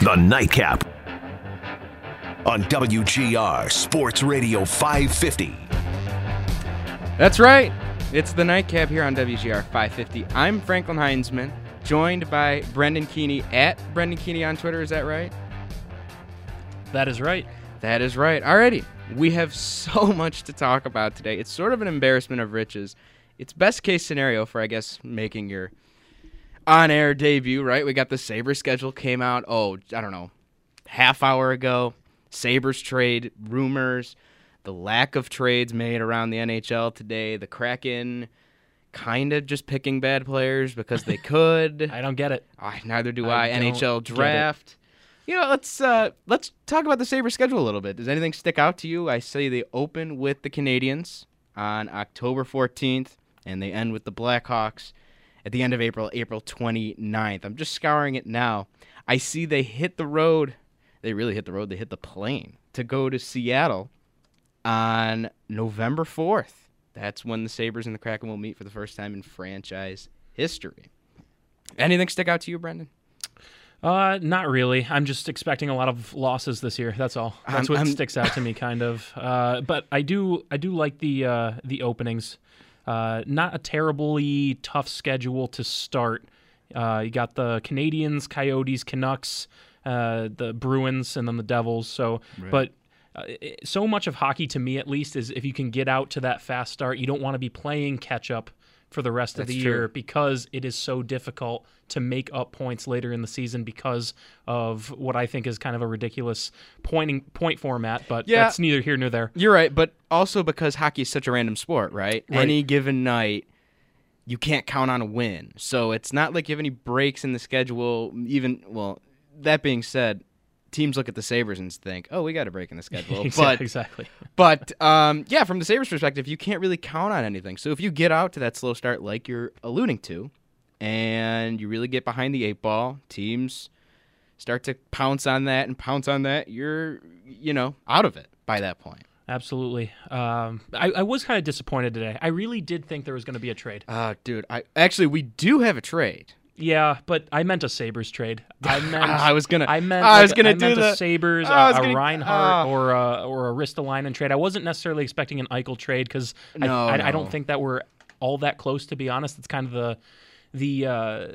The Nightcap on WGR Sports Radio 550. That's right. It's the Nightcap here on WGR 550. I'm Franklin Heinzmann, joined by Brendan Keany at Brendan Keany on Twitter. Is that right? That is right. That is right. Alrighty. We have so much to talk about today. It's sort of an embarrassment of riches. It's best case scenario for, I guess, making your on air debut, right? We got the Sabres schedule came out, oh, I don't know, half hour ago. Sabres trade rumors, the lack of trades made around the NHL today, the Kraken kind of just picking bad players because they could. I don't get it. Ah, neither do I. I NHL draft. You know, let's uh, let's talk about the Sabres schedule a little bit. Does anything stick out to you? I say they open with the Canadiens on October 14th, and they end with the Blackhawks at the end of April, April 29th. I'm just scouring it now. I see they hit the road. They really hit the road. They hit the plane to go to Seattle on November 4th. That's when the Sabres and the Kraken will meet for the first time in franchise history. Anything stick out to you, Brendan? Uh, not really. I'm just expecting a lot of losses this year. That's all. That's I'm- what I'm- sticks out to me, kind of. Uh, but I do, I do like the uh, the openings. Uh, not a terribly tough schedule to start. Uh, you got the Canadiens, Coyotes, Canucks, uh, the Bruins, and then the Devils. So, but uh, so much of hockey, to me at least, is if you can get out to that fast start, you don't want to be playing catch up for the rest of the true. year because it is so difficult to make up points later in the season because of what I think is kind of a ridiculous pointing point format. But Yeah. that's neither here nor there. You're right, but also because hockey is such a random sport, right? Right. Any given night, you can't count on a win. So it's not like you have any breaks in the schedule. Even well, that being said, teams look at the Sabres and think, "Oh, we got a break in the schedule." Exa- but exactly. but um, yeah, from the Sabres perspective, you can't really count on anything. So if you get out to that slow start, like you're alluding to, and you really get behind the eight ball, teams start to pounce on that and pounce on that. You're you know out of it by that point. Absolutely. Um, I, I was kind of disappointed today. I really did think there was going to be a trade. Ah, dude. I actually we do have a trade. Yeah, but I meant a Sabres trade. I meant I was gonna- I meant I was like, gonna I do meant the- a Sabres, I was a, gonna- Reinhart, ah. or a or a Ristolainen trade. I wasn't necessarily expecting an Eichel trade because No, I, I, I don't think that we're all that close. To be honest, it's kind of the the uh,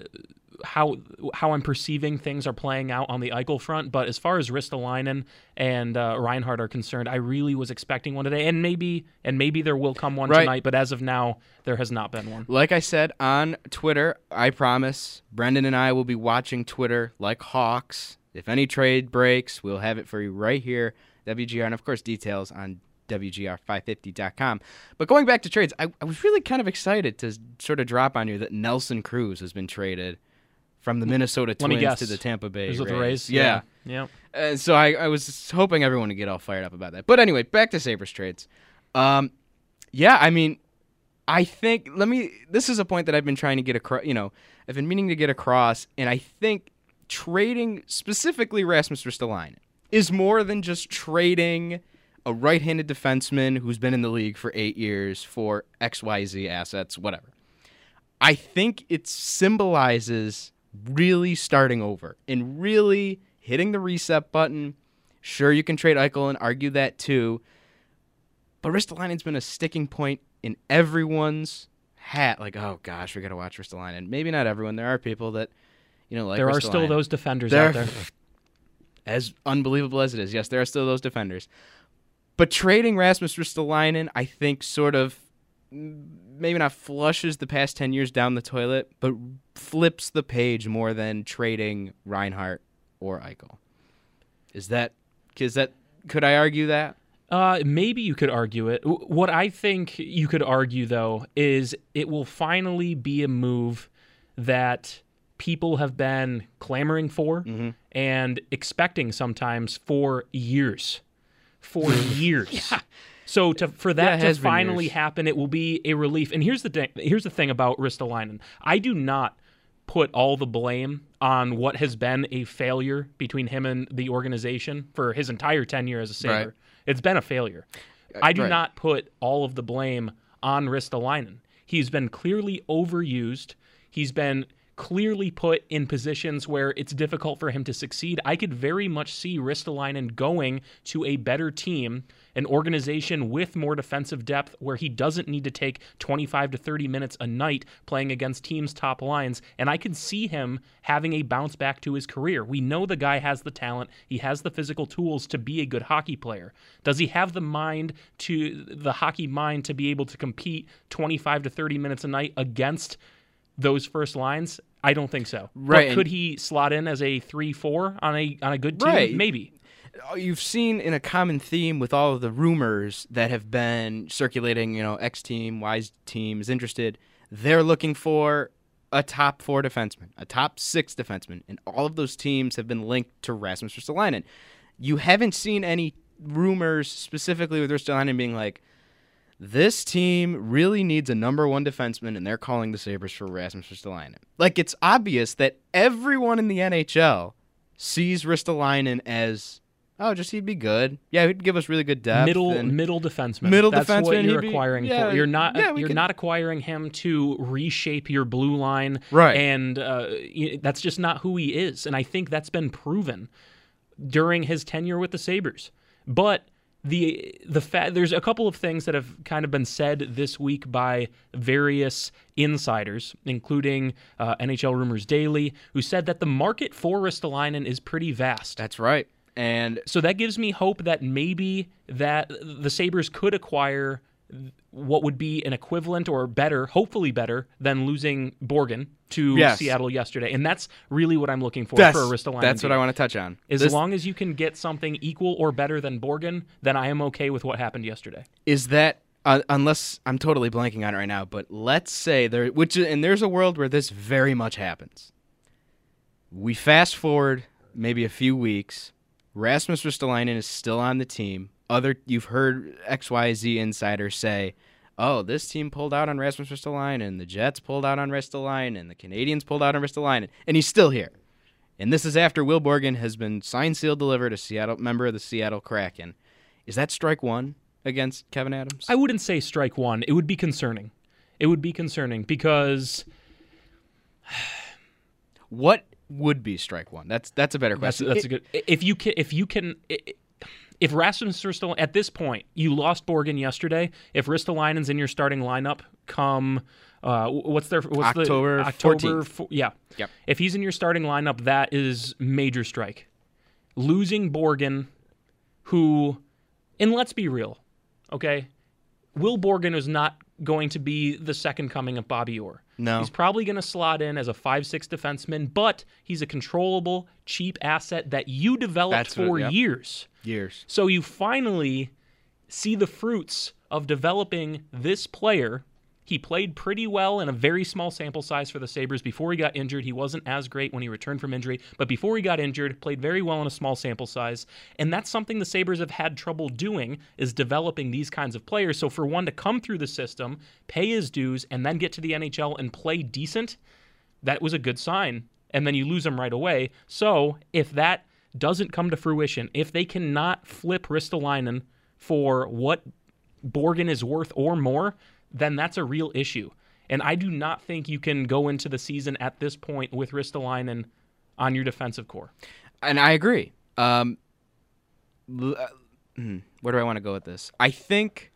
how how I'm perceiving things are playing out on the Eichel front. But as far as Ristolainen and uh, Reinhart are concerned, I really was expecting one today, and maybe and maybe there will come one Right. tonight. But as of now, there has not been one. Like I said on Twitter, I promise Brendan and I will be watching Twitter like hawks. If any trade breaks, we'll have it for you right here, WGR, and of course details on WGR550.com. But going back to trades, I, I was really kind of excited to sort of drop on you that Nelson Cruz has been traded from the Minnesota Twins to the Tampa Bay Is with the Rays. Rays? Yeah. Yeah. And so I, I was hoping everyone would get all fired up about that. But anyway, back to Sabres trades. Um, yeah, I mean, I think let me. This is a point that I've been trying to get across. You know, I've been meaning to get across, and I think trading specifically Rasmus Ristolainen is more than just trading a right-handed defenseman who's been in the league for eight years for X Y Z assets, whatever. I think it symbolizes really starting over and really hitting the reset button. Sure, you can trade Eichel and argue that too, but Ristolainen's been a sticking point in everyone's hat like, oh gosh, we got to watch Ristolainen. Maybe not everyone. There are people that, you know, like there are still those defenders There- out there. As unbelievable as it is, yes, there are still those defenders. But trading Rasmus Ristolainen, I think, sort of maybe not flushes the past ten years down the toilet, but flips the page more than trading Reinhart or Eichel. Is that? Is that? Could I argue that? Uh, maybe you could argue it. What I think you could argue, though, is it will finally be a move that people have been clamoring for Mm-hmm. and expecting sometimes for years. For years. So to for that it to finally happen, it will be a relief. And here's the thing. Here's the thing about Ristolainen. I do not put all the blame on what has been a failure between him and the organization for his entire tenure as a Sabre. Right. It's been a failure. I do right. not put all of the blame on Ristolainen. He's been clearly overused. He's been clearly put in positions where it's difficult for him to succeed. I could very much see Ristolainen going to a better team, an organization with more defensive depth where he doesn't need to take 25 to 30 minutes a night playing against teams' top lines. And I could see him having a bounce back to his career. We know the guy has the talent, he has the physical tools to be a good hockey player. Does he have the mind to the hockey mind to be able to compete 25 to 30 minutes a night against those first lines? I don't think so. Right, and- could he slot in as a 3-4 on a on a good team? Right. Maybe. Oh, you've seen in a common theme with all of the rumors that have been circulating, you know, X team, Y team is interested. They're looking for a top four defenseman, a top six defenseman, and all of those teams have been linked to Rasmus Ristolainen. You haven't seen any rumors specifically with Ristolainen being like, this team really needs a number one defenseman, and they're calling the Sabres for Rasmus Ristolainen. Like, it's obvious that everyone in the NHL sees Ristolainen as, oh, just he'd be good. Yeah, he'd give us really good depth. middle and- middle defenseman. Middle That's what you're he'd be- acquiring yeah, for. You're not yeah, you're could- not acquiring him to reshape your blue line. Right. And uh, that's just not who he is. And I think that's been proven during his tenure with the Sabres. But the the fa- there's a couple of things that have kind of been said this week by various insiders, including uh, NHL Rumors Daily, who said that the market for Ristolainen is pretty vast. That's right. And So that gives me hope that maybe that the Sabres could acquire what would be an equivalent or better, hopefully better, than losing Borgen to Yes. Seattle yesterday. And that's really what I'm looking for that's, for a Ristolainen. that's what. I want to touch on. As This- long as you can get something equal or better than Borgen, then I am okay with what happened yesterday. is that uh, unless I'm totally blanking on it right now, but let's say there, which and there's a world where this very much happens. We fast forward maybe a few weeks. Rasmus Ristolainen is still on the team. Other you've heard XYZ insiders say, "Oh, this team pulled out on Rasmus Ristolainen, the Jets pulled out on Ristolainen, the Canadiens pulled out on Ristolainen, and he's still here." And this is after Will Borgen has been signed, sealed, delivered, a Seattle member of the Seattle Kraken. Is that strike one against Kevyn Adams? I wouldn't say strike one. It would be concerning. It would be concerning because What would be strike one? That's that's a better question. that's a It- good. If you can, if you can, if Rasmus Ristolainen at this point, you lost Borgen yesterday. If Ristolainen's in your starting lineup, come uh, what's their what's October the October 14th. fo- yeah. Yep. If he's in your starting lineup, that is major strike. Losing Borgen, who, and let's be real, okay, Will Borgen is not going to be the second coming of Bobby Orr. No. He's probably going to slot in as a 5-6 defenseman, but he's a controllable, cheap asset that you developed That's what- for yep. years. years. So you finally see the fruits of developing this player. He played pretty well in a very small sample size for the Sabres before he got injured. He wasn't as great when he returned from injury, but before he got injured, played very well in a small sample size. And that's something the Sabres have had trouble doing is developing these kinds of players. So for one to come through the system, pay his dues, and then get to the NHL and play decent, that was a good sign. And then you lose him right away. So if that doesn't come to fruition, if they cannot flip Ristolainen for what Borgen is worth or more, then that's a real issue. And I do not think you can go into the season at this point with Ristolainen on your defensive core. And I agree. Um, uh, hmm, where do I want to go with this? I think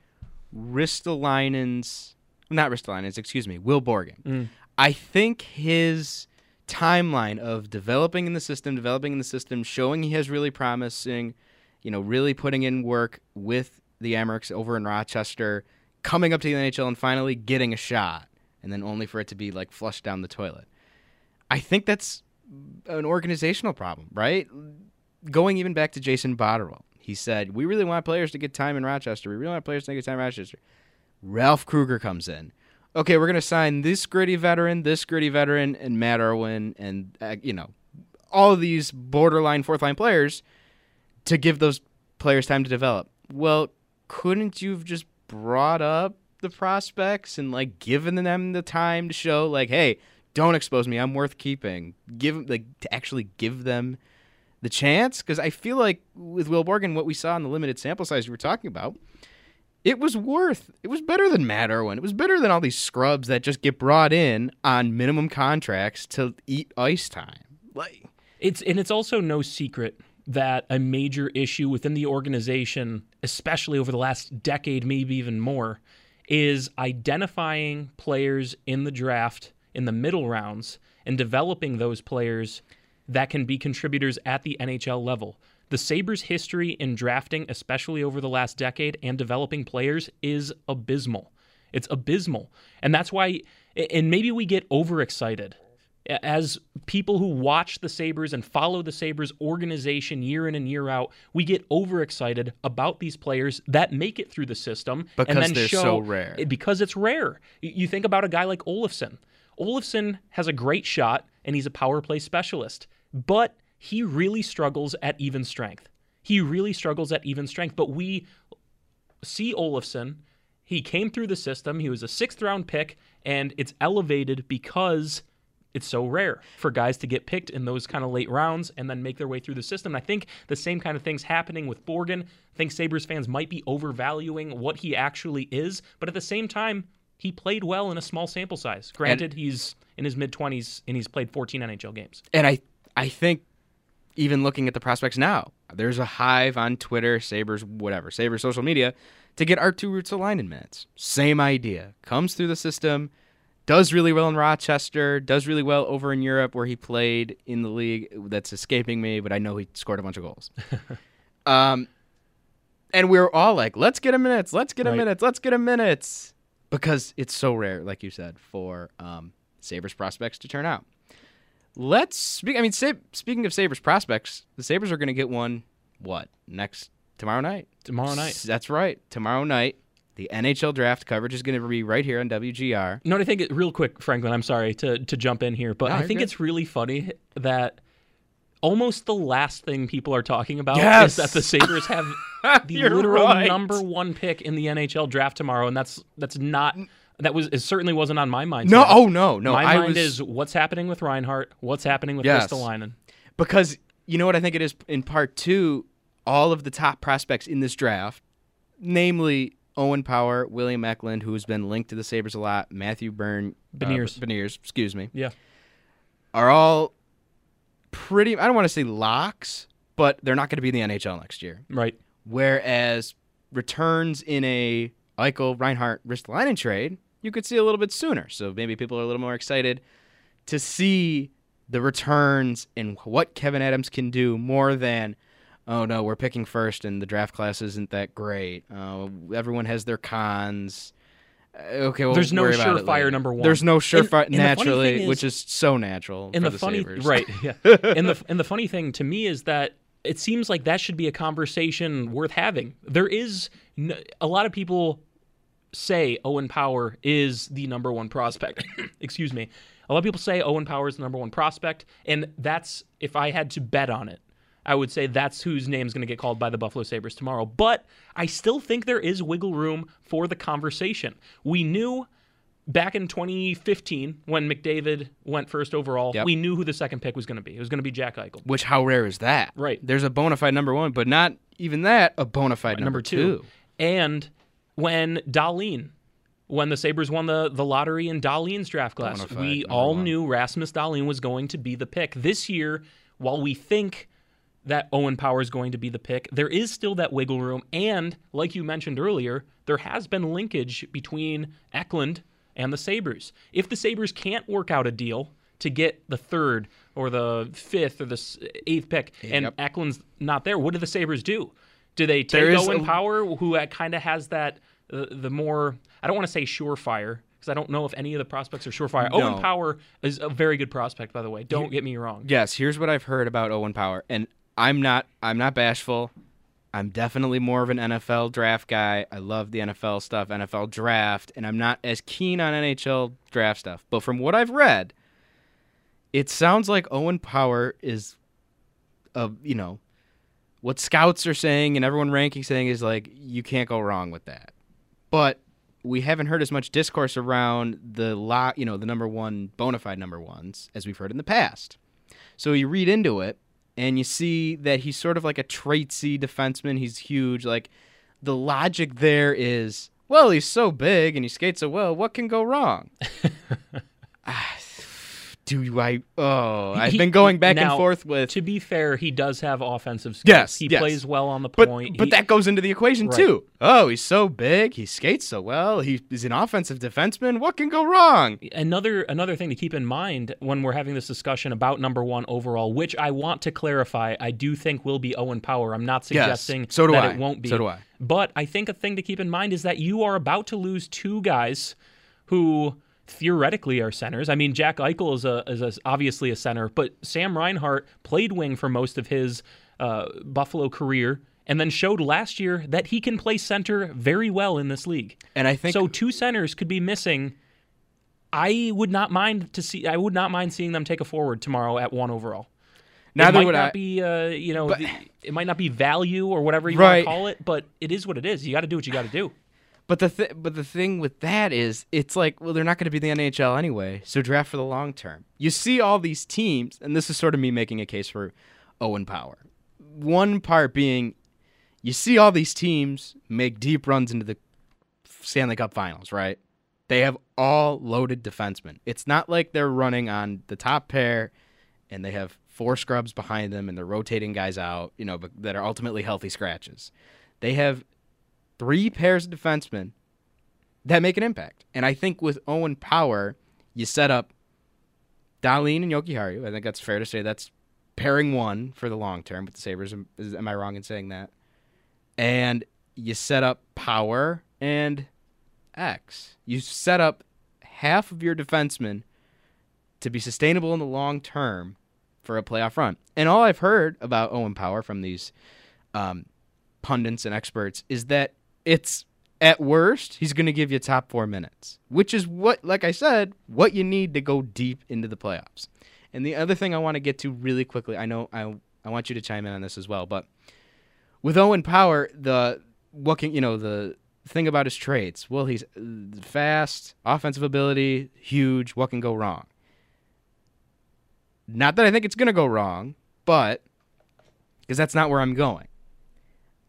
Ristolainen's not Ristolainen, excuse me, Will Borgen. I think his timeline of developing in the system, developing in the system, showing he has really promising, you know, really putting in work with the Amerks over in Rochester, coming up to the NHL and finally getting a shot, and then only for it to be like flushed down the toilet. I think that's an organizational problem, right? Going even back to Jason Botterill, he said, We really want players to get time in Rochester. We really want players to get time in Rochester. Ralph Krueger comes in. Okay, we're going to sign this gritty veteran, this gritty veteran, and Matt Irwin, and, uh, you know, all these borderline fourth line players to give those players time to develop. Well, couldn't you have just brought up the prospects and like given them the time to show like, hey, don't expose me. I'm worth keeping. Give them, like to actually give them the chance because I feel like with Will Borgen, what we saw in the limited sample size you were talking about, it was worth. It was better than Matt Irwin. It was better than all these scrubs that just get brought in on minimum contracts to eat ice time. Like It's and it's also no secret that a major issue within the organization, especially over the last decade, maybe even more, is identifying players in the draft in the middle rounds and developing those players that can be contributors at the NHL level. The Sabres' history in drafting, especially over the last decade, and developing players is abysmal. It's abysmal. And that's why, and maybe we get overexcited as people who watch the Sabres and follow the Sabres organization year in and year out, we get overexcited about these players that make it through the system Because and then they're show, so rare. Because it's rare. You think about a guy like Olofsson. Olofsson has a great shot and he's a power play specialist, but he really struggles at even strength. He really struggles at even strength. But we see Olofsson. He came through the system. He was a sixth round pick, and it's elevated because it's so rare for guys to get picked in those kind of late rounds and then make their way through the system. And I think the same kind of thing's happening with Borgen. I think Sabres fans might be overvaluing what he actually is, but at the same time, he played well in a small sample size. Granted, he's in his mid 20s and he's played 14 NHL games. and I I think even looking at the prospects now, there's a hive on Twitter, Sabres, whatever, Sabres social media to get Arttu Ruotsalainen minutes. Same idea. Comes through the system, does really well in Rochester, does really well over in Europe where he played in the league that's escaping me, but I know he scored a bunch of goals. um and we are all like, let's get him minutes, let's get him Right. minutes, let's get him minutes. Because it's so rare, like you said, for um, Sabres prospects to turn out. Let's speak. I mean, Sab- speaking of Sabres prospects, the Sabres are going to get one. What next? Tomorrow night. Tomorrow night. S- That's right. Tomorrow night, the NHL draft coverage is going to be right here on WGR. No, I think it, real quick, Franklin. I'm sorry to to jump in here, but No, I think good. it's really funny that almost the last thing people are talking about Yes! is that the Sabres have the literal right. number one pick in the NHL draft tomorrow, and that's that's not that was it certainly wasn't on my mind. No, today. oh no, no. my I mind was is what's happening with Reinhart, what's happening with Yes. Ristolainen. because you know what I think it is in part two. All of the top prospects in this draft, namely Owen Power, William Eklund, who has been linked to the Sabres a lot, Matthew Byrne, Beniers. uh, Beniers, excuse me, Yeah, are all pretty. I don't want to say locks, but they're not going to be in the NHL next year. right. Whereas returns in a Eichel, Reinhart, Ristolainen trade, you could see a little bit sooner. So maybe people are a little more excited to see the returns and what Kevyn Adams can do more than, oh no, we're picking first and the draft class isn't that great. Uh, everyone has their cons. Uh, Okay, we'll There's no worry about it surefire number one. There's no surefire the naturally, thing which is- is so natural. And for the, funny, Sabres. right? Yeah. and the and the funny thing to me is that it seems like that should be a conversation worth having. There is n- a lot of people say Owen Power is the number one prospect. Excuse me. A lot of people say Owen Power is the number one prospect, and that's if I had to bet on it. I would say that's whose name's going to get called by the Buffalo Sabres tomorrow. But I still think there is wiggle room for the conversation. We knew back in 2015 when McDavid went first overall, Yep. we knew who the second pick was going to be. It was going to be Jack Eichel. Which how rare is that? Right. There's a bona fide number one, but not even that a bona fide number, number two. And when Dahlin, when the Sabres won the, the lottery in Dahlin's draft class, we all one. knew Rasmus Dahlin was going to be the pick. This year, while we think that Owen Power is going to be the pick, there is still that wiggle room. And like you mentioned earlier, there has been linkage between Eklund and the Sabres. If the Sabres can't work out a deal to get the third or the fifth or the eighth pick, and Eklund's not there, what do the Sabres do? Do they take is Owen a- Power, who kind of has that uh, the more I don't want to say surefire because I don't know if any of the prospects are surefire. No. Owen Power is a very good prospect, by the way. Don't get me wrong. Yes, here's what I've heard about Owen Power, and I'm not I'm not bashful. I'm definitely more of an NFL draft guy. I love the NFL stuff, NFL draft, and I'm not as keen on NHL draft stuff. But from what I've read, it sounds like Owen Power is a you know what scouts are saying and everyone ranking saying is like you can't go wrong with that. But we haven't heard as much discourse around the lot, you know, the number one bona fide number ones as we've heard in the past. So you read into it and you see that he's sort of like a traitsy defenseman. He's huge. Like the logic there is, well, he's so big and he skates so well. What can go wrong? Ah, Do I? Oh, I've He- been going back and forth with. To be fair, he does have offensive skills. Yes, he yes. plays well on the point. but He- that goes into the equation Right. too. Oh, he's so big. He skates so well. He, he's an offensive defenseman. What can go wrong? another another thing to keep in mind when we're having this discussion about number one overall, which I want to clarify, I do think will be Owen Power. I'm not Yes, suggesting so do that I. it won't be. So do I. But I think a thing to keep in mind is that you are about to lose two guys who theoretically are centers. I mean, Jack Eichel is a is a, obviously a center, but Sam Reinhart played wing for most of his uh, Buffalo career. And then showed last year that he can play center very well in this league. And I think So two centers could be missing. I would not mind to see. I would not mind seeing them take a forward tomorrow at one overall. Neither it might would not I. be, uh, you know, the- it might not be value or whatever you Right. want to call it, but it is what it is. You got to do what you got to do. But the th- but the thing with that is, it's like, well, they're not going to be the NHL anyway. So draft for the long term. You see all these teams, and this is sort of me making a case for Owen Power. One part being, you see all these teams make deep runs into the Stanley Cup Finals, right? They have all loaded defensemen. It's not like they're running on the top pair, and they have four scrubs behind them, and they're rotating guys out, you know, that are ultimately healthy scratches. They have three pairs of defensemen that make an impact. And I think with Owen Power, you set up Dahlin and Jokiharju. I think that's fair to say that's pairing one for the long term with the Sabres. Am, am I wrong in saying that? And you set up Power and X. You set up half of your defensemen to be sustainable in the long term for a playoff run. And all I've heard about Owen Power from these um, pundits and experts is that it's at worst he's going to give you top four minutes, which is what, like I said, what you need to go deep into the playoffs. And the other thing I want to get to really quickly, I know I I want you to chime in on this as well, but with Owen Power, the what can you know the thing about his traits? Well, he's uh, fast, offensive ability, huge. What can go wrong? Not that I think it's going to go wrong, but because that's not where I'm going.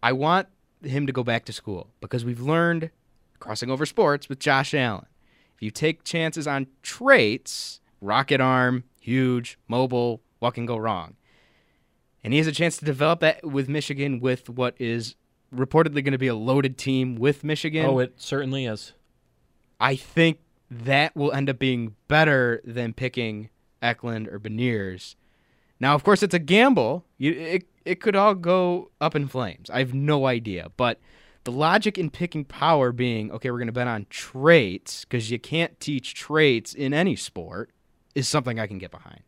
I want him to go back to school because we've learned crossing over sports with Josh Allen. If you take chances on traits, rocket arm, huge, mobile, what can go wrong? And he has a chance to develop that with Michigan with what is reportedly going to be a loaded team with Michigan. Oh, it certainly is. I think that will end up being better than picking Eklund or Beniers. Now, of course, it's a gamble. You, it it could all go up in flames. I have no idea, but the logic in picking power being okay, we're going to bet on traits because you can't teach traits in any sport is something I can get behind.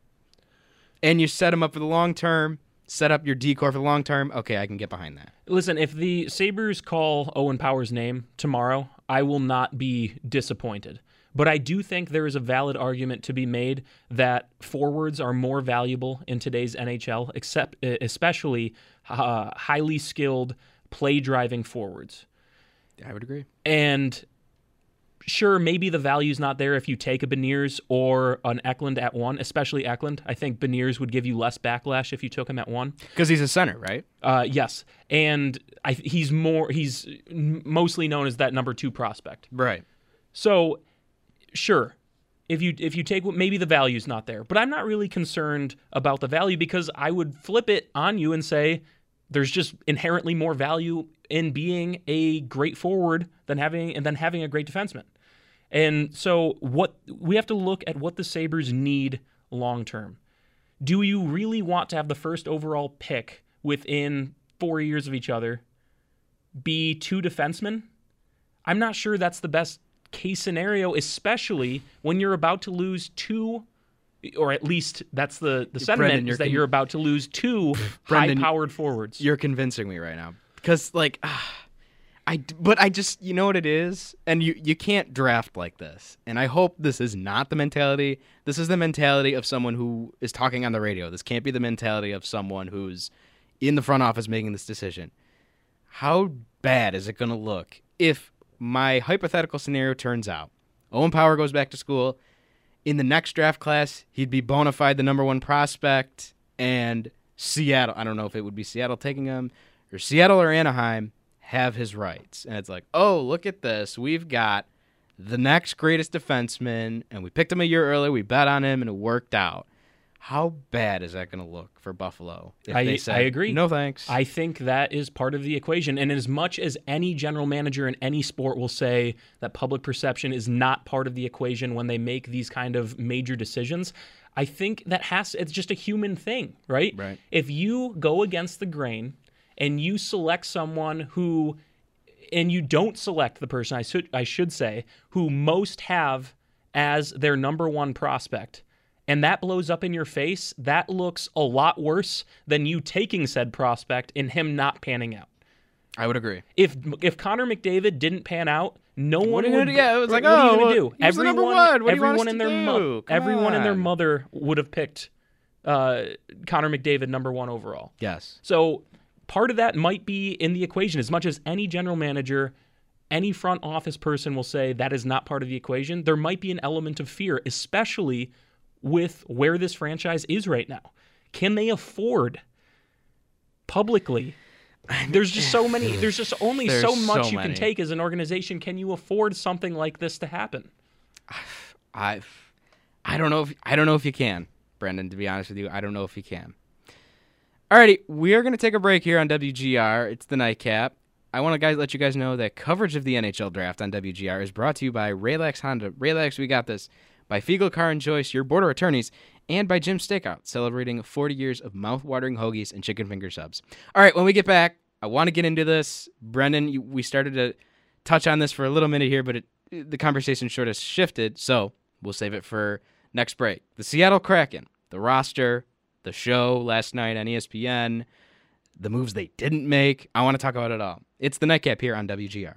And you set them up for the long term. Set up your decor for the long term. Okay, I can get behind that. Listen, if the Sabres call Owen Power's name tomorrow, I will not be disappointed. But I do think there is a valid argument to be made that forwards are more valuable in today's NHL, except especially uh, highly skilled play driving forwards. I would agree. And sure, maybe the value's not there if you take a Beniers or an Eklund at one, especially Eklund. I think Beniers would give you less backlash if you took him at one. Because he's a center, right? Uh, yes, and I, he's more he's mostly known as that number two prospect. Right. So, sure, if you if you take what maybe the value's not there, but I'm not really concerned about the value because I would flip it on you and say there's just inherently more value in being a great forward than having and then having a great defenseman. And so what we have to look at what the Sabres need long term. Do you really want to have the first overall pick within 4 years of each other be two defensemen? I'm not sure that's the best case scenario especially when you're about to lose two or at least that's the the sentiment Brendan, is that con- you're about to lose two Brendan, high-powered forwards. You're convincing me right now. Because like ah, I but I just you know what it is? And you you can't draft like this. And I hope this is not the mentality this is the mentality of someone who is talking on the radio. This can't be the mentality of someone who's in the front office making this decision. How bad is it going to look if my hypothetical scenario turns out Owen Power goes back to school in the next draft class, he'd be bona fide the number one prospect, and Seattle, I don't know if it would be Seattle taking him, or Seattle or Anaheim have his rights. And it's like, oh, look at this. We've got the next greatest defenseman, and we picked him a year early. We bet on him, and it worked out. How bad is that going to look for Buffalo? If I, they said, I agree. No thanks. I think that is part of the equation. And as much as any general manager in any sport will say that public perception is not part of the equation when they make these kind of major decisions, I think that has it's just a human thing, right? Right. If you go against the grain and you select someone who and you don't select the person I should I should say who most have as their number one prospect and that blows up in your face, that looks a lot worse than you taking said prospect and him not panning out. I would agree. If if Connor McDavid didn't pan out, no What one would. gonna? Yeah, it was what like, are you oh, gonna do? was number everyone, one. What do you everyone and to their mo- do? Come everyone and their mother would have picked uh, Connor McDavid number one overall. Yes. So part of that might be in the equation. As much as any general manager, any front office person will say that is not part of the equation, there might be an element of fear, especially with where this franchise is right now. Can they afford publicly? There's just so many. There's just only There's so much so you can take as an organization. Can you afford something like this to happen? I I don't know if I don't know if you can, Brendan. To be honest with you, I don't know if you can. Alrighty, we are going to take a break here on WGR. It's the nightcap. I want to guys let you guys know that coverage of the NHL draft on WGR is brought to you by Raylax Honda. Raylax, we got this. By Fiegel Car and Joyce, your border attorneys, and by Jim Steakout, celebrating 40 years of mouth-watering hoagies and chicken finger subs. All right, when we get back, I want to get into this. Brendan, you, we started to touch on this for a little minute here, but it, the conversation sort of shifted, so we'll save it for next break. The Seattle Kraken, the roster, the show last night on ESPN, the moves they didn't make. I want to talk about it all. It's the nightcap here on WGR.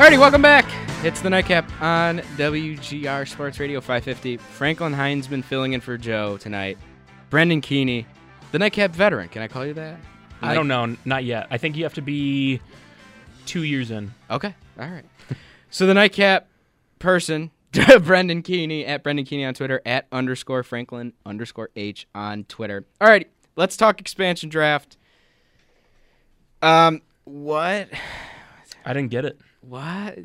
Alrighty, welcome back. It's the nightcap on WGR Sports Radio 550. Franklin Heinzmann filling in for Joe tonight. Brendan Keany, the nightcap veteran. Can I call you that? I don't know. Not yet. I think you have to be two years in. Okay. All right. so the nightcap person, Brendan Keany at Brendan Keany on Twitter at underscore Franklin underscore H on Twitter. All right. Let's talk expansion draft. Um, what? I didn't get it. What?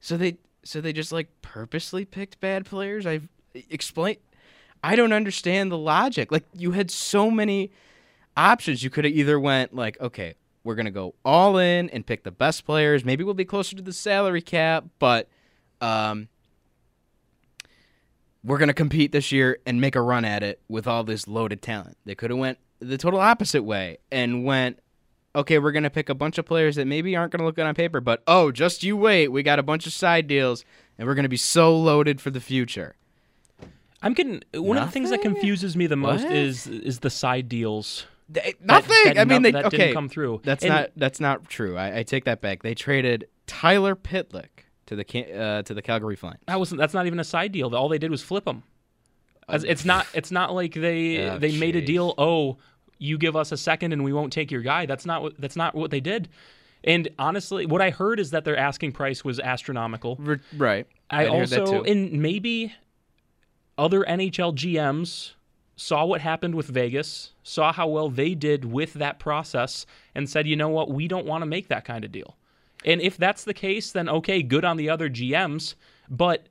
So they so they just like purposely picked bad players? I've explained. I don't understand the logic. Like you had so many options. You could have either went like, okay, we're gonna go all in and pick the best players. Maybe we'll be closer to the salary cap, but um, we're gonna compete this year and make a run at it with all this loaded talent. They could have went the total opposite way and went okay, we're going to pick a bunch of players that maybe aren't going to look good on paper, but oh, just you wait. We got a bunch of side deals, and we're going to be so loaded for the future. I'm getting one of the things that confuses me the most What? is is the side deals. They, nothing. that I mean, no- they that okay. didn't come through. That's And- not that's not true. I, I take that back. They traded Tyler Pitlick to the uh, to the Calgary Flames. That wasn't. That's not even a side deal. All they did was flip him. It's not. It's not like they Oh, they made a deal. Oh, you give us a second and we won't take your guy. That's not what. That's not what they did. And honestly, what I heard is that their asking price was astronomical. Right. I that also, and maybe other NHL GMs saw what happened with Vegas, saw how well they did with that process, and said, you know what, we don't want to make that kind of deal. And if that's the case, then okay, good on the other GMs. But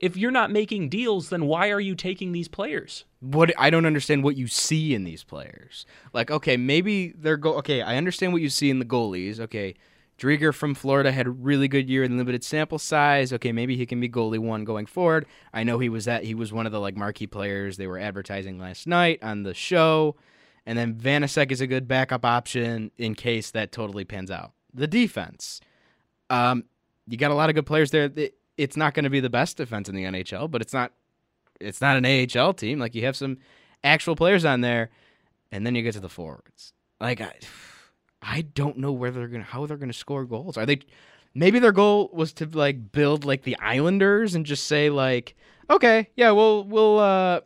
if you're not making deals, then why are you taking these players? what I don't understand what you see in these players. Like, okay, maybe they're go. Okay, I understand what you see in the goalies. Okay, Driedger from Florida had a really good year in limited sample size. Okay, maybe he can be goalie one going forward. I know he was that he was one of the like marquee players they were advertising last night on the show. And then Vanecek is a good backup option in case that totally pans out. The defense, um, you got a lot of good players there. It- It's not going to be the best defense in the NHL, but it's not it's not an AHL team. Like you have some actual players on there, and then you get to the forwards. Like I, I don't know where they're gonna how they're gonna score goals. Are they? Maybe their goal was to like build like the Islanders and just say like, okay, yeah, we'll we'll uh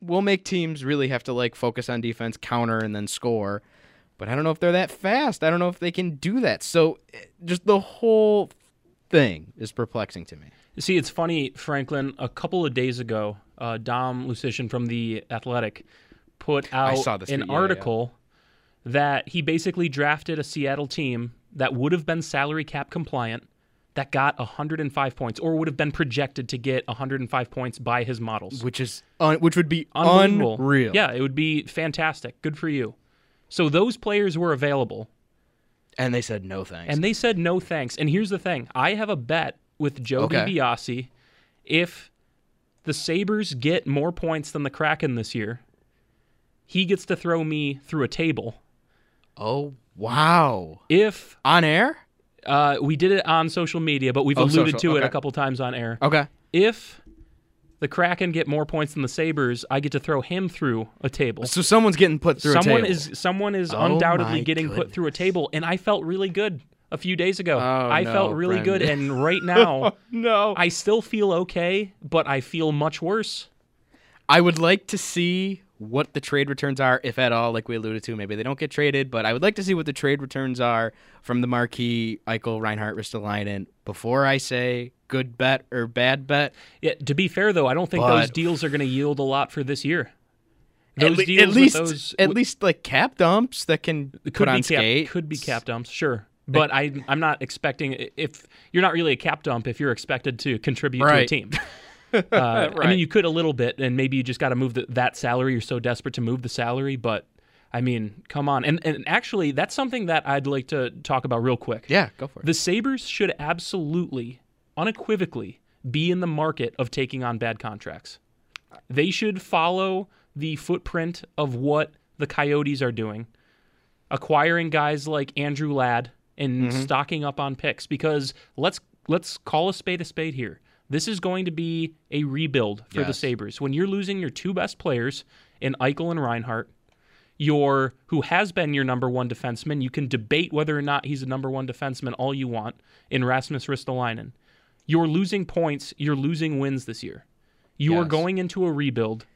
we'll make teams really have to like focus on defense, counter, and then score. But I don't know if they're that fast. I don't know if they can do that. So eh, just the whole thing is perplexing to me. You See, it's funny, Franklin. A couple of days ago, uh, Dom Luszczyszyn from the Athletic put out an tweet, yeah, yeah. article that he basically drafted a Seattle team that would have been salary cap compliant that got 105 points, or would have been projected to get 105 points by his models. Which is un- which would be Unbelievable. unreal. Yeah, it would be fantastic. Good for you. So those players were available. And they said no thanks. And they said no thanks. And here's the thing I have a bet with Joe Okay. DiBiase. If the Sabres get more points than the Kraken this year, he gets to throw me through a table. oh wow. If On air? uh, we did it on social media, but we've Oh, alluded social, to it a couple times on air. Okay. If the Kraken get more points than the Sabres, I get to throw him through a table. So someone's getting put through someone a table. is someone is Oh undoubtedly my getting put through a table, and I felt really good a few days ago. Oh, I no, felt really good, and right now oh, no. I still feel okay, but I feel much worse. I would like to see what the trade returns are, if at all, like we alluded to. Maybe they don't get traded, but I would like to see what the trade returns are from the marquee Eichel, Reinhart, Ristolainen before I say good bet or bad bet. Yeah, to be fair though, I don't think But- those deals are going to yield a lot for this year. At, Those le- deals at least, those at least like cap dumps that can could put be on cap, could be cap dumps, sure. But I, I'm not expecting if you're not really a cap dump if you're expected to contribute to a team. Uh, I mean, you could a little bit, and maybe you just got to move the, that salary. You're so desperate to move the salary, but I mean, come on. And and actually, that's something that I'd like to talk about real quick. Yeah, go for it. The Sabres should absolutely, unequivocally, be in the market of taking on bad contracts. They should follow the footprint of what the Coyotes are doing, acquiring guys like Andrew Ladd and mm-hmm. stocking up on picks. Because let's let's call a spade a spade here. This is going to be a rebuild for the Sabres. When you're losing your two best players in Eichel and Reinhart, your who has been your number one defenseman. You can debate whether or not he's a number one defenseman all you want in Rasmus Ristolainen. You're losing points. You're losing wins this year. You are going into a rebuild,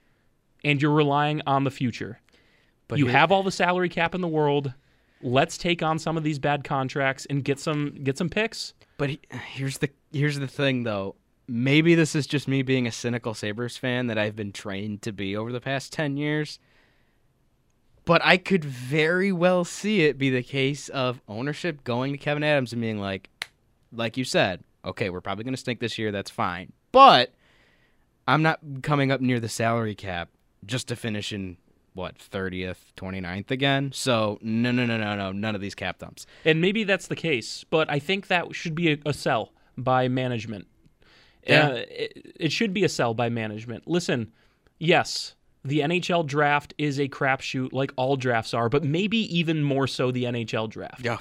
and you're relying on the future. But you here- have all the salary cap in the world. Let's take on some of these bad contracts and get some get some picks. But he, here's the here's the thing though. Maybe this is just me being a cynical Sabres fan that I've been trained to be over the past 10 years. But I could very well see it be the case of ownership going to Kevyn Adams and being like like you said, okay, we're probably going to stink this year, that's fine. But I'm not coming up near the salary cap just to finish in what, 30th, 29th again. So, no no no no no, none of these cap dumps. And maybe that's the case, but I think that should be a, a sell by management. Yeah. Uh, it, it should be a sell by management. Listen, yes, the NHL draft is a crapshoot like all drafts are, but maybe even more so the NHL draft. Yeah.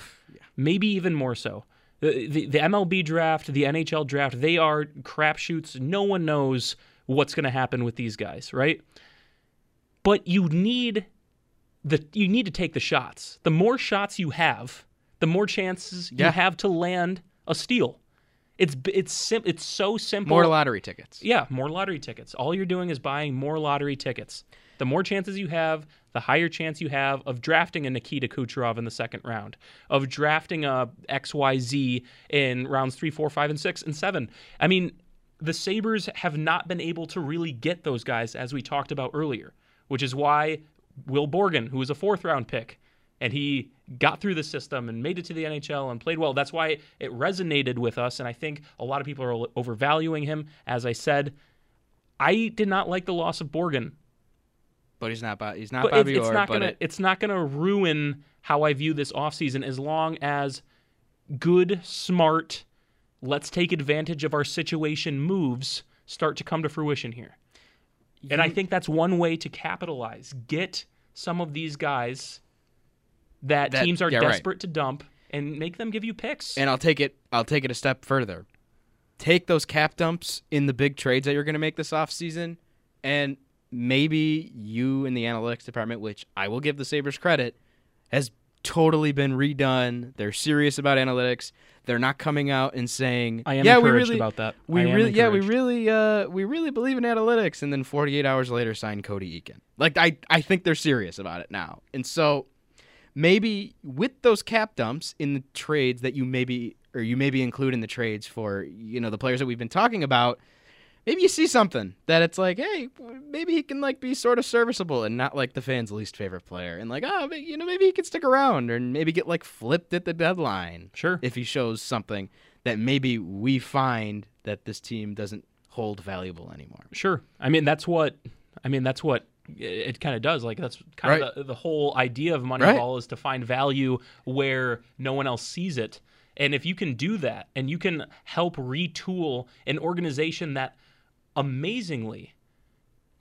Maybe even more so. Uh, the, the, the MLB draft, the NHL draft, they are crapshoots. No one knows what's going to happen with these guys, right? But you need the you need to take the shots. The more shots you have, the more chances you have to land a steal. It's it's sim- it's so simple. More lottery tickets. Yeah, more lottery tickets. All you're doing is buying more lottery tickets. The more chances you have, the higher chance you have of drafting a Nikita Kucherov in the second round, of drafting a XYZ in rounds three, four, five, and six, and seven. I mean, the Sabres have not been able to really get those guys, as we talked about earlier, which is why Will Borgen, who was a fourth round pick, and he got through the system and made it to the NHL and played well. That's why it resonated with us, and I think a lot of people are overvaluing him. As I said, I did not like the loss of Borgen, But he's not. Bo- he's not but Bobby it's, it's Orr. not gonna it- it's not gonna ruin how I view this offseason as long as good, smart, let's take advantage of our situation moves start to come to fruition here. And I think that's one way to capitalize. Get some of these guys that, That- teams are yeah, right. desperate to dump and make them give you picks. And I'll take it. I'll take it a step further. Take those cap dumps in the big trades that you're going to make this offseason, and maybe you in the analytics department, which I will give the Sabres credit, has totally been redone. They're serious about analytics. They're not coming out and saying, I am "Yeah, we really, about that. We really, yeah, we really, uh, we really believe in analytics." And then 48 hours later, sign Cody Eakin. Like I, I think they're serious about it now. And so maybe with those cap dumps in the trades that you maybe or you maybe include in the trades for you know the players that we've been talking about maybe you see something that it's like hey maybe he can like be sort of serviceable and not like the fans least favorite player and like oh you know maybe he can stick around or maybe get like flipped at the deadline Sure. if he shows something that maybe we find that this team doesn't hold valuable anymore Sure. I mean, that's what I mean. That's what it kind of does. Like that's kind Right. of the, the whole idea of Right. Moneyball is to find value where no one else sees it. And if you can do that, and you can help retool an organization that amazingly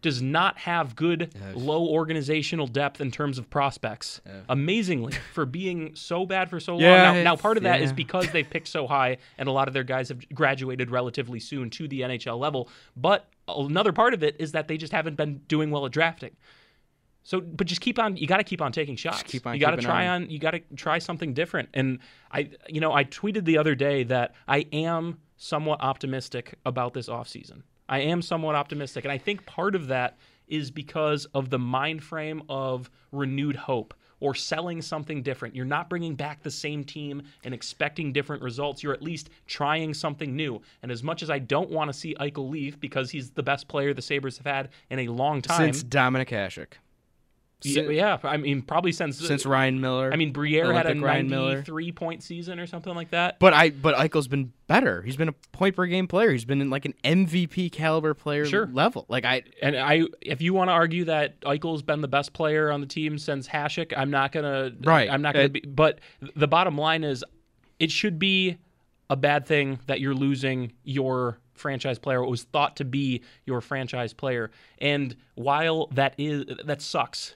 does not have good low organizational depth in terms of prospects. Amazingly, for being so bad for so long. Now, now, part of that is yeah. because they've picked so high, and a lot of their guys have graduated relatively soon to the NHL level. But another part of it is that they just haven't been doing well at drafting. So, but just keep on. You got to keep on taking shots. keep on you got to try on. on. You got to try something different. And I, you know, I tweeted the other day that I am somewhat optimistic about this offseason. I am somewhat optimistic, and I think part of that is because of the mind frame of renewed hope or selling something different. You're not bringing back the same team and expecting different results. You're at least trying something new. And as much as I don't want to see Eichel leave because he's the best player the Sabres have had in a long time, since Dominik Hasek yeah, yeah, I mean, probably since since Ryan Miller I mean, Briere had a Ryan Miller. 93 point season or something like that. But I but Eichel's been better. He's been a point per game player. He's been in like an MVP caliber player Sure. level. Like I and I, if you want to argue that Eichel's been the best player on the team since Hasek, I'm not gonna. Right. I'm not gonna Uh, be. But the bottom line is, it should be a bad thing that you're losing your franchise player. What was thought to be your franchise player, and while that is that sucks,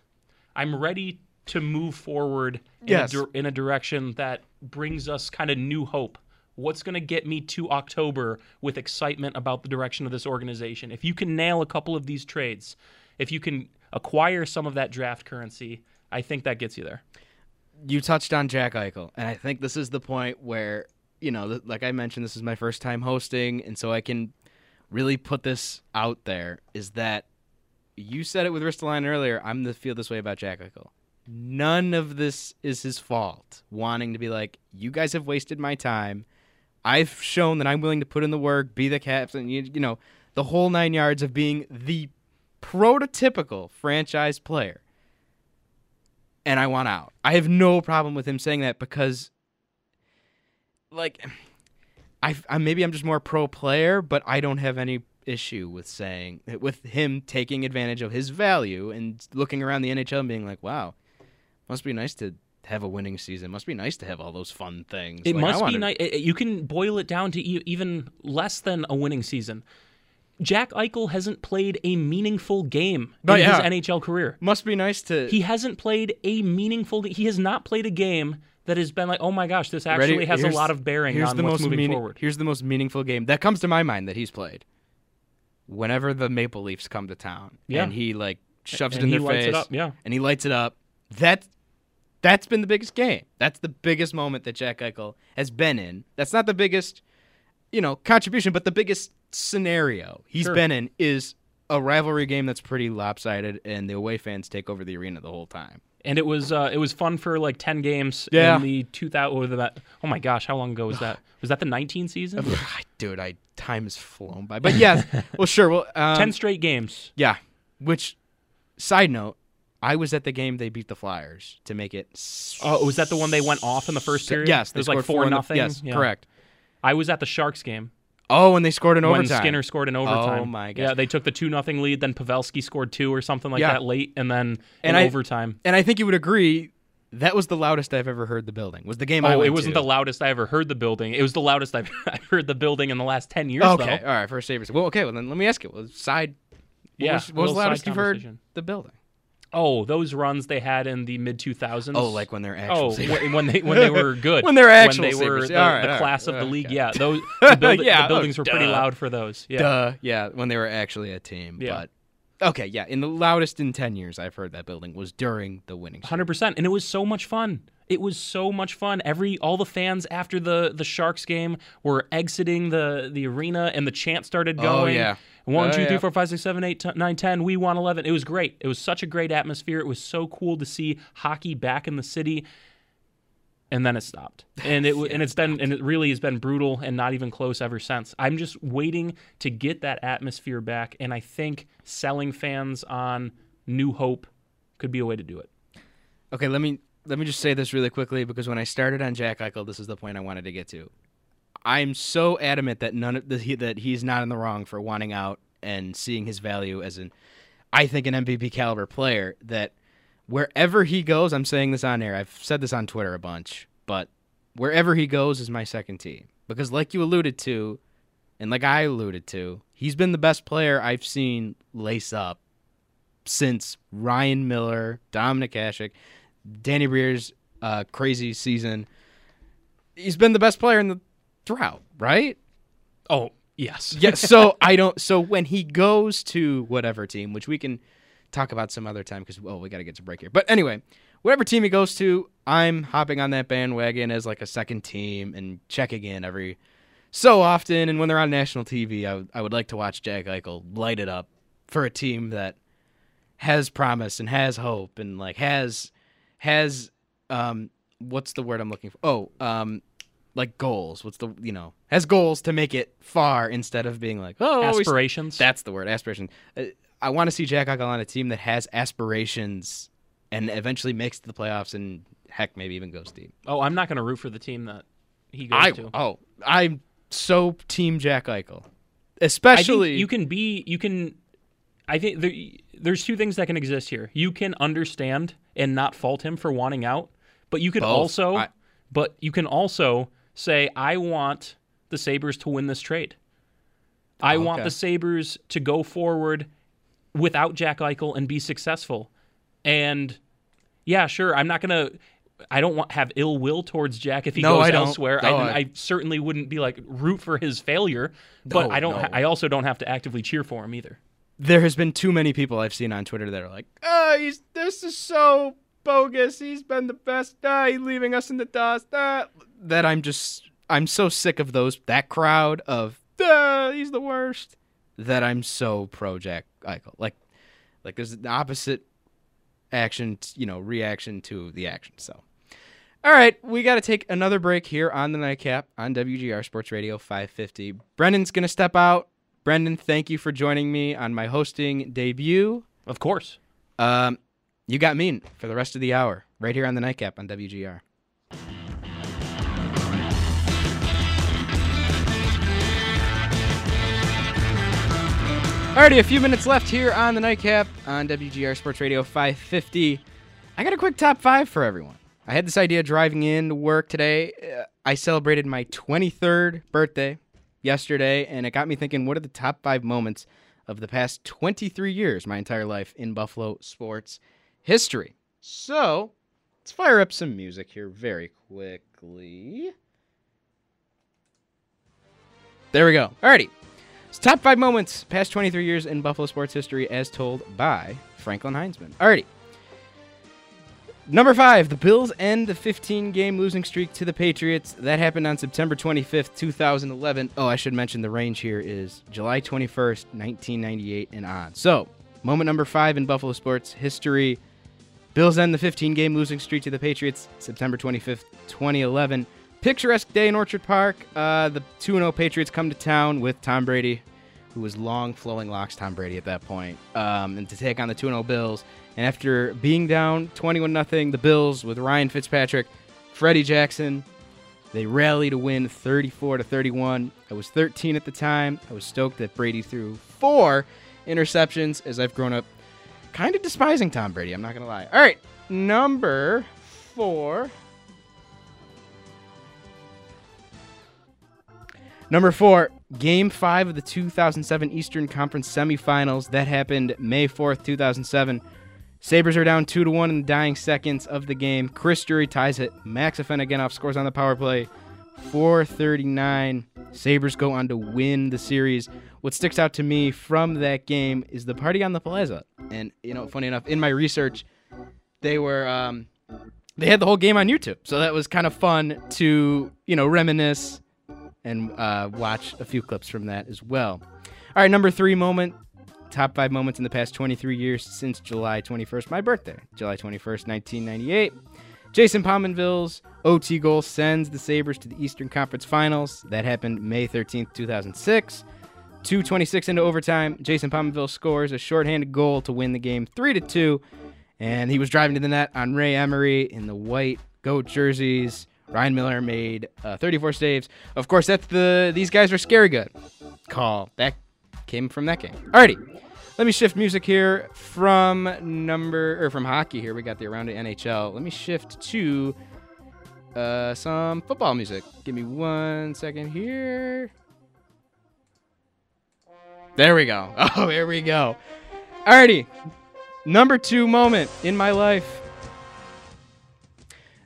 I'm ready to move forward in, Yes. a, in a direction that brings us kind of new hope. What's going to get me to October with excitement about the direction of this organization? If you can nail a couple of these trades, if you can acquire some of that draft currency, I think that gets you there. you touched on Jack Eichel, and I think this is the point where you know, like I mentioned, this is my first time hosting, and so I can really put this out there. Is that you said it with Ristolainen earlier? I'm the feel this way about Jack Eichel. None of this is his fault. Wanting to be like, you guys have wasted my time. I've shown that I'm willing to put in the work, be the captain. You, you know, the whole nine yards of being the prototypical franchise player and I want out. I have no problem with him saying that because, like, I, I maybe I'm just more pro player, but I don't have any issue with saying with him taking advantage of his value and looking around the NHL and being like, wow, must be nice to have a winning season. Must be nice to have all those fun things. It Like, must be nice. You can boil it down to e- even less than a winning season. Jack Eichel hasn't played a meaningful game Oh, in yeah. his NHL career. Must be nice to. He hasn't played a meaningful. He has not played a game that has been like, oh my gosh, this actually Ready? has a lot of bearing here's on the what's most moving meaning- forward. Here's the most meaningful game that comes to my mind that he's played. Whenever the Maple Leafs come to town, Yeah. and he like shoves And it in their face, it up, yeah. and he lights it up. That that's been the biggest game. That's the biggest moment that Jack Eichel has been in. That's not the biggest. you know, contribution, but the biggest scenario he's Sure. been in is a rivalry game that's pretty lopsided, and the away fans take over the arena the whole time. And it was uh, it was fun for like ten games Yeah. in the two thousand. Oh my gosh, how long ago was that? Was that the nineteen season? Dude, I time has flown by. But yeah, well, sure. Well, um, ten straight games. Yeah. Which, side note, I was at the game they beat the Flyers to make it. Oh, was that the one they went off in the first period? Yes, it was like scored four in the- nothing. yes, Yeah. correct. I was at the Sharks game. Oh, and they scored an overtime. when. Skinner scored in oh overtime. Oh my god! Yeah, they took the two nothing lead. Then Pavelski scored two or something like Yeah. that late, and then And in I- overtime. And I think you would agree that was the loudest I've ever heard the building. Was the game I Oh, it wasn't to. the loudest I ever heard the building. It was the loudest I've, I've heard the building in the last ten years. Okay, though. all right, first Sabres. Well, okay, well then let me ask you. Well, side. What Yeah, was, what was the loudest you've heard the building? Oh, those runs they had in the mid two thousands. Oh, like when they're actual Oh, when, when they when they were good. When they were actual when they were the, right, the all right, class of the league. Yeah, those the, Yeah, the buildings oh, were pretty loud for those. Yeah. Duh. Yeah, when they were actually a team. Yeah. But okay, yeah, in the loudest in ten years I've heard that building was during the winning. streak. Hundred percent, and it was so much fun. It was so much fun. Every all the fans after the the Sharks game were exiting the the arena, and the chant started going. Oh, going. yeah. One, Oh, two, three, yeah. four, five, six, seven, eight, t- nine, ten. We won eleven. It was great. It was such a great atmosphere. It was so cool to see hockey back in the city. And then it stopped, and it w and it's been and it really has been brutal and not even close ever since. I'm just waiting to get that atmosphere back, and I think selling fans on New Hope could be a way to do it. Okay, let me let me just say this really quickly because when I started on Jack Eichel, this is the point I wanted to get to. I'm so adamant that none of that, he, that he's not in the wrong for wanting out and seeing his value as an, I think an MVP caliber player. That wherever he goes, I'm saying this on air. I've said this on Twitter a bunch, but wherever he goes is my second team because, like you alluded to, and like I alluded to, he's been the best player I've seen lace up since Ryan Miller, Dominik Hasek, Danny Briere's uh, crazy season. He's been the best player in the drought, right? Oh, yes. Yeah. So I don't. So when he goes to whatever team, which we can talk about some other time because well, we got to get to break here. But anyway, whatever team he goes to, I'm hopping on that bandwagon as like a second team and checking in every so often. And when they're on national TV, I would- I would like to watch Jack Eichel light it up for a team that has promise and has hope and like has has um what's the word I'm looking for? Oh, um like goals. What's the you know has goals to make it far instead of being like oh Aspirations. That's the word aspiration. Uh, I want to see Jack Eichel on a team that has aspirations and eventually makes the playoffs and heck maybe even goes deep. Oh, I'm not going to root for the team that he goes I to. oh I'm so team Jack Eichel, especially you can be you can I think there, there's two things that can exist here. You can understand and not fault him for wanting out, but you can Both. also I- but you can also say I want the Sabres to win this trade. I want okay. the Sabres to go forward without Jack Eichel and be successful. And yeah, sure, I'm not going to I don't want have ill will towards Jack if he No, goes elsewhere. No, I, I- I certainly wouldn't be like root for his failure, but No, I don't. Ha- I also don't have to actively cheer for him either. there has been too many people I've seen on Twitter that are like, "Oh, he's this is so bogus. He's been the best. Ah, he's leaving us in the dust." Ah. That I'm just I'm so sick of those that crowd of ah, he's the worst. That I'm so pro Jack Eichel. Like like there's an opposite action, you know, reaction to the action. So. All right, we got to take another break here on the nightcap on WGR Sports Radio 550. Brendan's going to step out. Brendan, thank you for joining me on my hosting debut. Of course. Um, you got me for the rest of the hour right here on the nightcap on WGR. Alrighty, a few minutes left here on the nightcap on WGR Sports Radio 550. I got a quick top five for everyone. I had this idea driving in to work today. Uh, I celebrated my 23rd birthday yesterday, and it got me thinking what are the top five moments of the past 23 years, my entire life, in Buffalo sports history? So let's fire up some music here very quickly. There we go. Alrighty. It's top five moments past 23 years in Buffalo sports history as told by Franklin Heinzmann. Alrighty. Number five, the Bills end the 15 game losing streak to the Patriots. That happened on September 25th, 2011. Oh, I should mention the range here is July 21st, 1998 and on. So, moment number five in Buffalo sports history. Bills end the 15 game losing streak to the Patriots September 25th, 2011. Picturesque day in Orchard Park. Uh, the 2 0 Patriots come to town with Tom Brady, who was long flowing locks Tom Brady at that point, um, and to take on the 2 0 Bills. And after being down 21 0, the Bills with Ryan Fitzpatrick, Freddie Jackson, they rally to win 34 to 31. I was 13 at the time. I was stoked that Brady threw four interceptions as I've grown up kind of despising Tom Brady. I'm not going to lie. All right, number four. Number four, Game five of the 2007 Eastern Conference semifinals. That happened May 4th, 2007. Sabres are down 2 to 1 in the dying seconds of the game. Chris Drury ties it. Max Afinogenov scores on the power play. 439. Sabres go on to win the series. What sticks out to me from that game is the party on the plaza. And, you know, funny enough, in my research, they were. Um, they had the whole game on YouTube. So that was kind of fun to, you know, reminisce and uh, watch a few clips from that as well. All right, number three moment. Top five moments in the past 23 years since July 21st, my birthday, July 21st, 1998. Jason Pominville's OT goal sends the Sabres to the Eastern Conference Finals. That happened May 13th, 2006. 226 into overtime. Jason Pominville scores a shorthanded goal to win the game 3 to 2. And he was driving to the net on Ray Emery in the white goat jerseys. Ryan Miller made uh, 34 saves. Of course, that's the these guys are scary good. Call that came from that game. Alrighty, let me shift music here from number or from hockey. Here we got the around the NHL. Let me shift to uh, some football music. Give me one second here. There we go. Oh, here we go. Alrighty, number two moment in my life.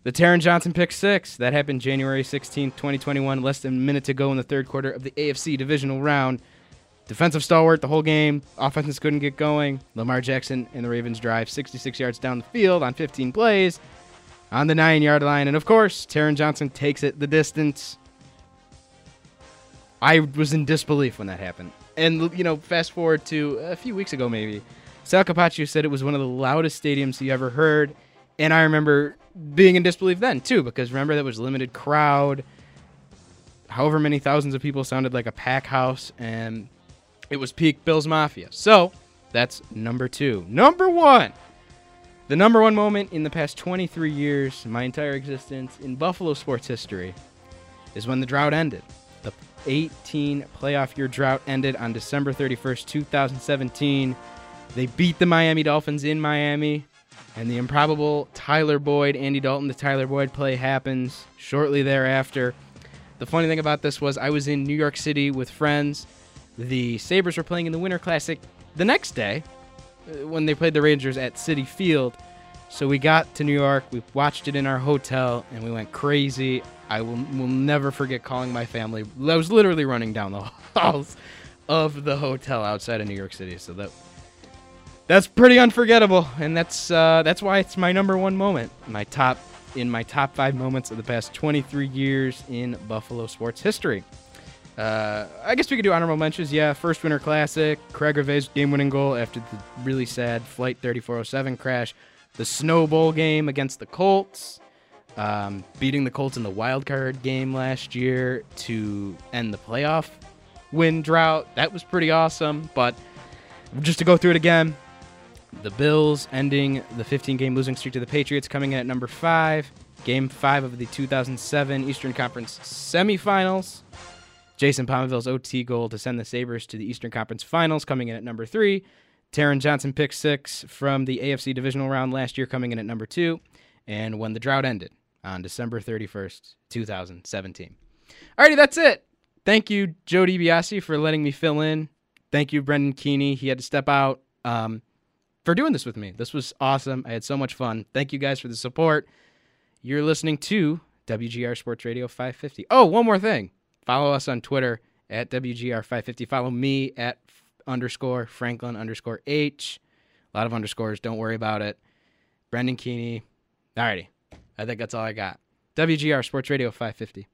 The Taron Johnson pick six. That happened January 16, 2021, less than a minute to go in the third quarter of the AFC divisional round. Defensive stalwart the whole game. Offenses couldn't get going. Lamar Jackson and the Ravens drive 66 yards down the field on 15 plays on the nine yard line. And of course, Taron Johnson takes it the distance. I was in disbelief when that happened. And, you know, fast forward to a few weeks ago, maybe. Sal Capaccio said it was one of the loudest stadiums he ever heard. And I remember being in disbelief then too, because remember that was limited crowd. However many thousands of people sounded like a pack house, and it was peak Bills Mafia. So that's number two. Number one. The number one moment in the past 23 years, my entire existence in Buffalo sports history, is when the drought ended. The 18 playoff year drought ended on December 31st, 2017. They beat the Miami Dolphins in Miami. And the improbable Tyler Boyd, Andy Dalton, the Tyler Boyd play happens shortly thereafter. The funny thing about this was I was in New York City with friends. The Sabres were playing in the Winter Classic the next day uh, when they played the Rangers at Citi Field. So we got to New York, we watched it in our hotel, and we went crazy. I will, will never forget calling my family. I was literally running down the halls of the hotel outside of New York City. So that that's pretty unforgettable, and that's uh, that's why it's my number one moment, my top in my top five moments of the past 23 years in Buffalo sports history. Uh, I guess we could do honorable mentions. Yeah, first Winter Classic, Craig Rivet's game-winning goal after the really sad Flight 3407 crash, the Snow Bowl game against the Colts, um, beating the Colts in the wild card game last year to end the playoff win drought. That was pretty awesome. But just to go through it again, the Bills ending the 15 game losing streak to the Patriots, coming in at number five. Game five of the 2007 Eastern Conference semifinals. Jason Pominville's OT goal to send the Sabres to the Eastern Conference finals, coming in at number three. Taron Johnson pick six from the AFC divisional round last year, coming in at number two. And when the drought ended on December 31st, 2017. Alrighty, that's it. Thank you, Joe DiBiase, for letting me fill in. Thank you, Brendan Keany. He had to step out. Um, for doing this with me. This was awesome. I had so much fun. Thank you guys for the support. You're listening to WGR Sports Radio 550. Oh, one more thing. Follow us on Twitter at WGR550. Follow me at underscore Franklin underscore H. A lot of underscores. Don't worry about it. Brendan Keany. Alrighty. I think that's all I got. WGR Sports Radio 550.